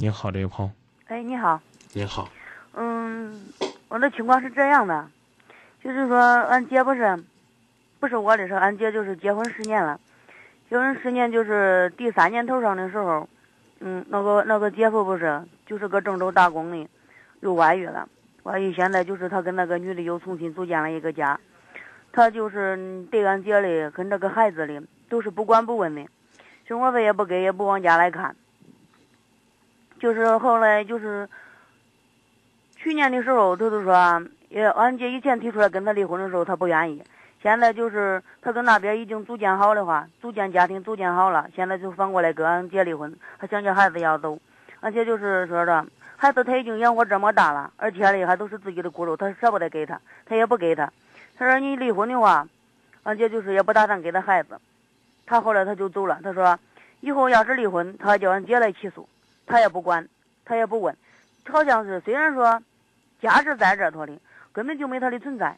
你好，这位朋友。哎，你好。你好。嗯，我的情况是这样的，就是说，俺姐不是，不是我的事，俺姐就是结婚十年了，结婚十年就是第三年头上的时候，嗯，那个那个姐夫不是，就是搁郑州打工的，又外遇了，外遇现在就是他跟那个女的又重新组建了一个家，他就是对俺姐的跟这个孩子的都是不管不问的，生活费也不给，也不往家来看。就是后来就是去年的时候，他就说，也俺姐以前提出来跟他离婚的时候，他不愿意。现在就是他跟那边已经组建好的话，组建家庭组建好了，现在就反过来跟俺姐离婚。他想叫孩子要走，而且就是说的，孩子他已经养活这么大了，而且嘞还都是自己的骨肉，他舍不得给他，他也不给他。他说你离婚的话，俺姐就是也不打算给他孩子。他后来他就走了，他说以后要是离婚，他叫俺姐来起诉。他也不管，他也不问，好像是虽然说家是在这头的，根本就没他的存在。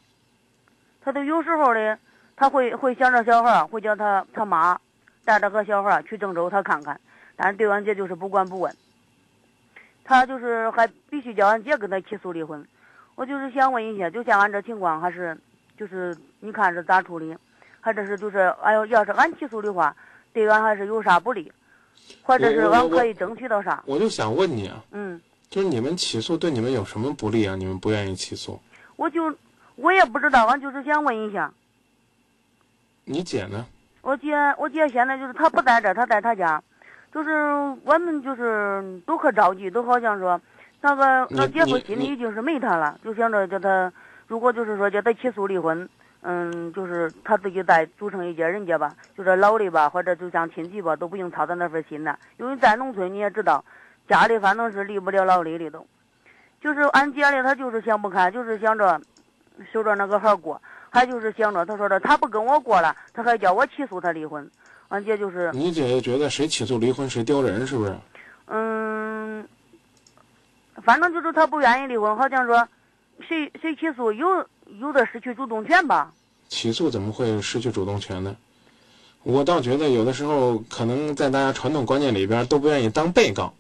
他都有时候的，他会会想着小孩，会叫他他妈带着个小孩去郑州他看看，但是对俺姐就是不管不问。他就是还必须叫俺姐跟他起诉离婚。我就是想问一下，就像俺这情况，还是就是你看是咋处理？还这是就是哎呦，要是俺起诉的话，对俺还是有啥不利？或者是俺可以争取到啥？我就想问你啊，嗯，就是你们起诉对你们有什么不利啊？你们不愿意起诉？我就我也不知道，俺就是想问一下。你姐呢？我姐，我姐现在就是她不在这，她在她家，就是我们就是都可着急，都好像说那个那姐夫心里已经是没她了，就想着叫她，如果就是说叫她起诉离婚。嗯，就是他自己再组成一家人家吧，就是老的吧，或者就像亲戚吧，都不用操他那份心了。因为在农村你也知道，家里反正是离不了老的的都。就是俺姐的，她就是想不开，就是想着守着那个孩过，还就是想着，她说的她不跟我过了，她还叫我起诉她离婚。俺姐就是。你姐姐觉得谁起诉离婚谁丢人，是不是？嗯，反正就是她不愿意离婚，好像说谁谁起诉有。有的失去主动权吧？起诉怎么会失去主动权呢？我倒觉得有的时候可能在大家传统观念里边都不愿意当被告，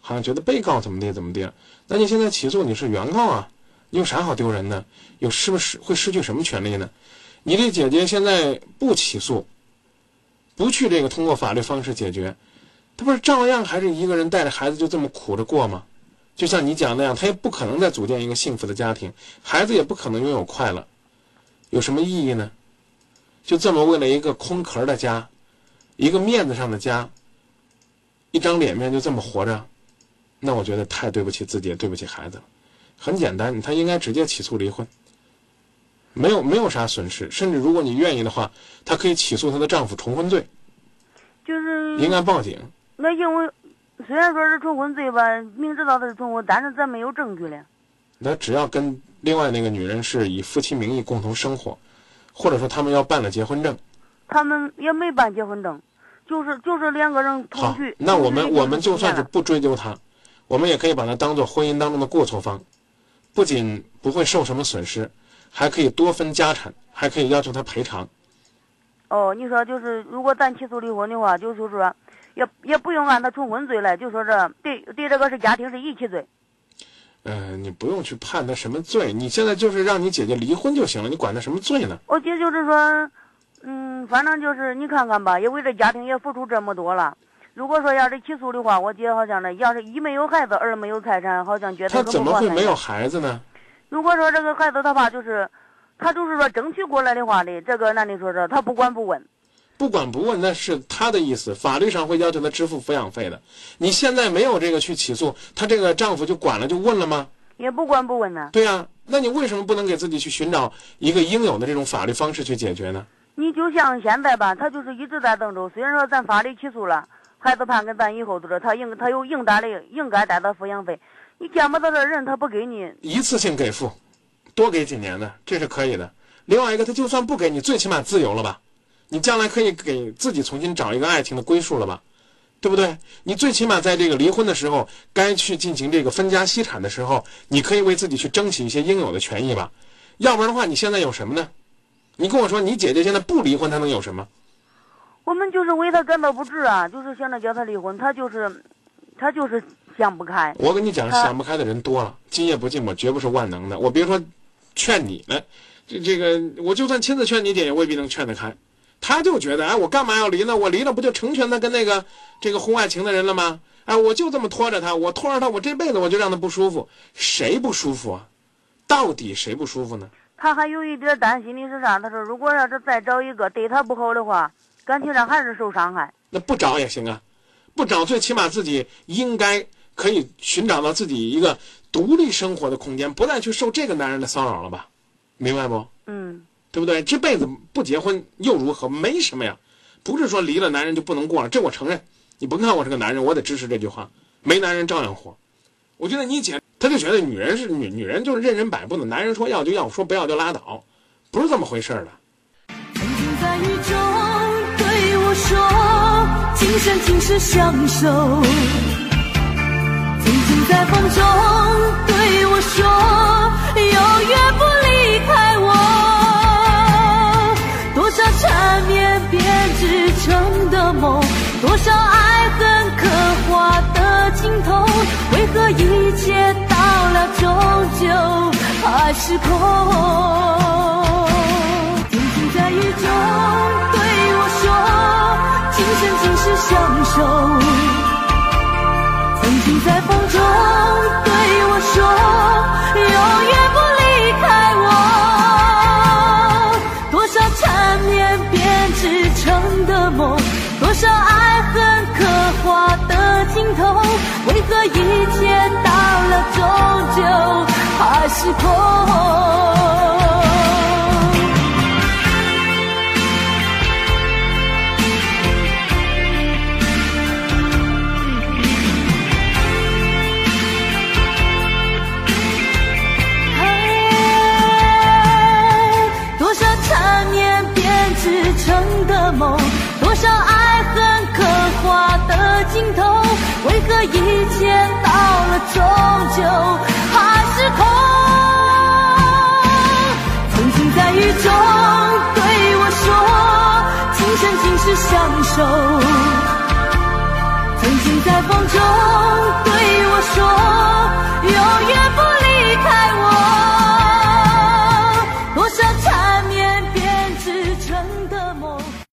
好像觉得被告怎么地怎么地。那你现在起诉你是原告啊，你有啥好丢人的？有是不是会失去什么权利呢？你这姐姐现在不起诉，不去这个通过法律方式解决，她不是照样还是一个人带着孩子就这么苦着过吗？就像你讲那样，他也不可能再组建一个幸福的家庭，孩子也不可能拥有快乐，有什么意义呢？就这么为了一个空壳的家，一个面子上的家，一张脸面就这么活着，那我觉得太对不起自己，也对不起孩子了。很简单，他应该直接起诉离婚，没有没有啥损失，甚至如果你愿意的话，他可以起诉她的丈夫重婚罪，就是应该报警。那因为。虽然说是重婚罪吧，明知道他是重婚，但是咱没有证据了。那只要跟另外那个女人是以夫妻名义共同生活，或者说他们要办了结婚证，他们也没办结婚证，就是就是两个人同居。那我们我们就算是不追究他，我们也可以把他当做婚姻当中的过错方，不仅不会受什么损失，还可以多分家产，还可以要求他赔偿。哦，你说就是如果咱起诉离婚的话，就是说。也也不用按他重婚罪来，就说这对对这个是家庭是遗弃罪。嗯，你不用去判他什么罪，你现在就是让你姐姐离婚就行了，你管他什么罪呢？我姐就是说，嗯，反正就是你看看吧，也为这家庭也付出这么多了。如果说要是起诉的话，我姐好像呢，要是一没有孩子，二没有财产，好像觉得他怎么会没有孩子呢？如果说这个孩子他爸就是，他就是说争取过来的话呢，这个那你说说，他不管不问。不管不问，那是他的意思。法律上会要求他支付抚养费的。你现在没有这个去起诉，她这个丈夫就管了就问了吗？也不管不问呢。对呀，那你为什么不能给自己去寻找一个应有的这种法律方式去解决呢？你就像现在吧，他就是一直在郑州。虽然说咱法律起诉了，孩子判给咱以后，就是他应他有应该的应该得到抚养费。你见不到这人，他不给你一次性给付，多给几年的，这是可以的。另外一个，他就算不给你，最起码自由了吧？你将来可以给自己重新找一个爱情的归宿了吧，对不对？你最起码在这个离婚的时候，该去进行这个分家析产的时候，你可以为自己去争取一些应有的权益吧。要不然的话，你现在有什么呢？你跟我说，你姐姐现在不离婚，她能有什么？我们就是为她感到不治啊，就是现在叫她离婚，她就是，她就是想不开。我跟你讲，想不开的人多了，今夜不寂寞绝不是万能的。我别说劝你呢，这这个我就算亲自劝你姐，也未必能劝得开。他就觉得，哎，我干嘛要离呢？我离了不就成全他跟那个这个婚外情的人了吗？哎，我就这么拖着他，我拖着他，我这辈子我就让他不舒服。谁不舒服啊？到底谁不舒服呢？他还有一点担心的是啥？他说，如果要是再找一个对他不好的话，感情上还是受伤害。那不找也行啊，不找最起码自己应该可以寻找到自己一个独立生活的空间，不再去受这个男人的骚扰了吧？明白不？嗯对不对？这辈子不结婚又如何？没什么呀，不是说离了男人就不能过了，这我承认。你甭看我是个男人，我得支持这句话，没男人照样活。我觉得你姐，她就觉得女人是女女人就是任人摆布的，男人说要就要，说不要就拉倒，不是这么回事的。曾经在雨中对我说，今生今世相守。何一切到了终究还是空？曾经在雨中对我说，今生今世相守。曾经在风中对我说，永远不离开我。多少缠绵编织成的梦，多少爱恨刻画的镜头，为何一还是空？多少缠绵编织成的梦，多少爱恨刻画的镜头，为何一切到了终究曾经在风中。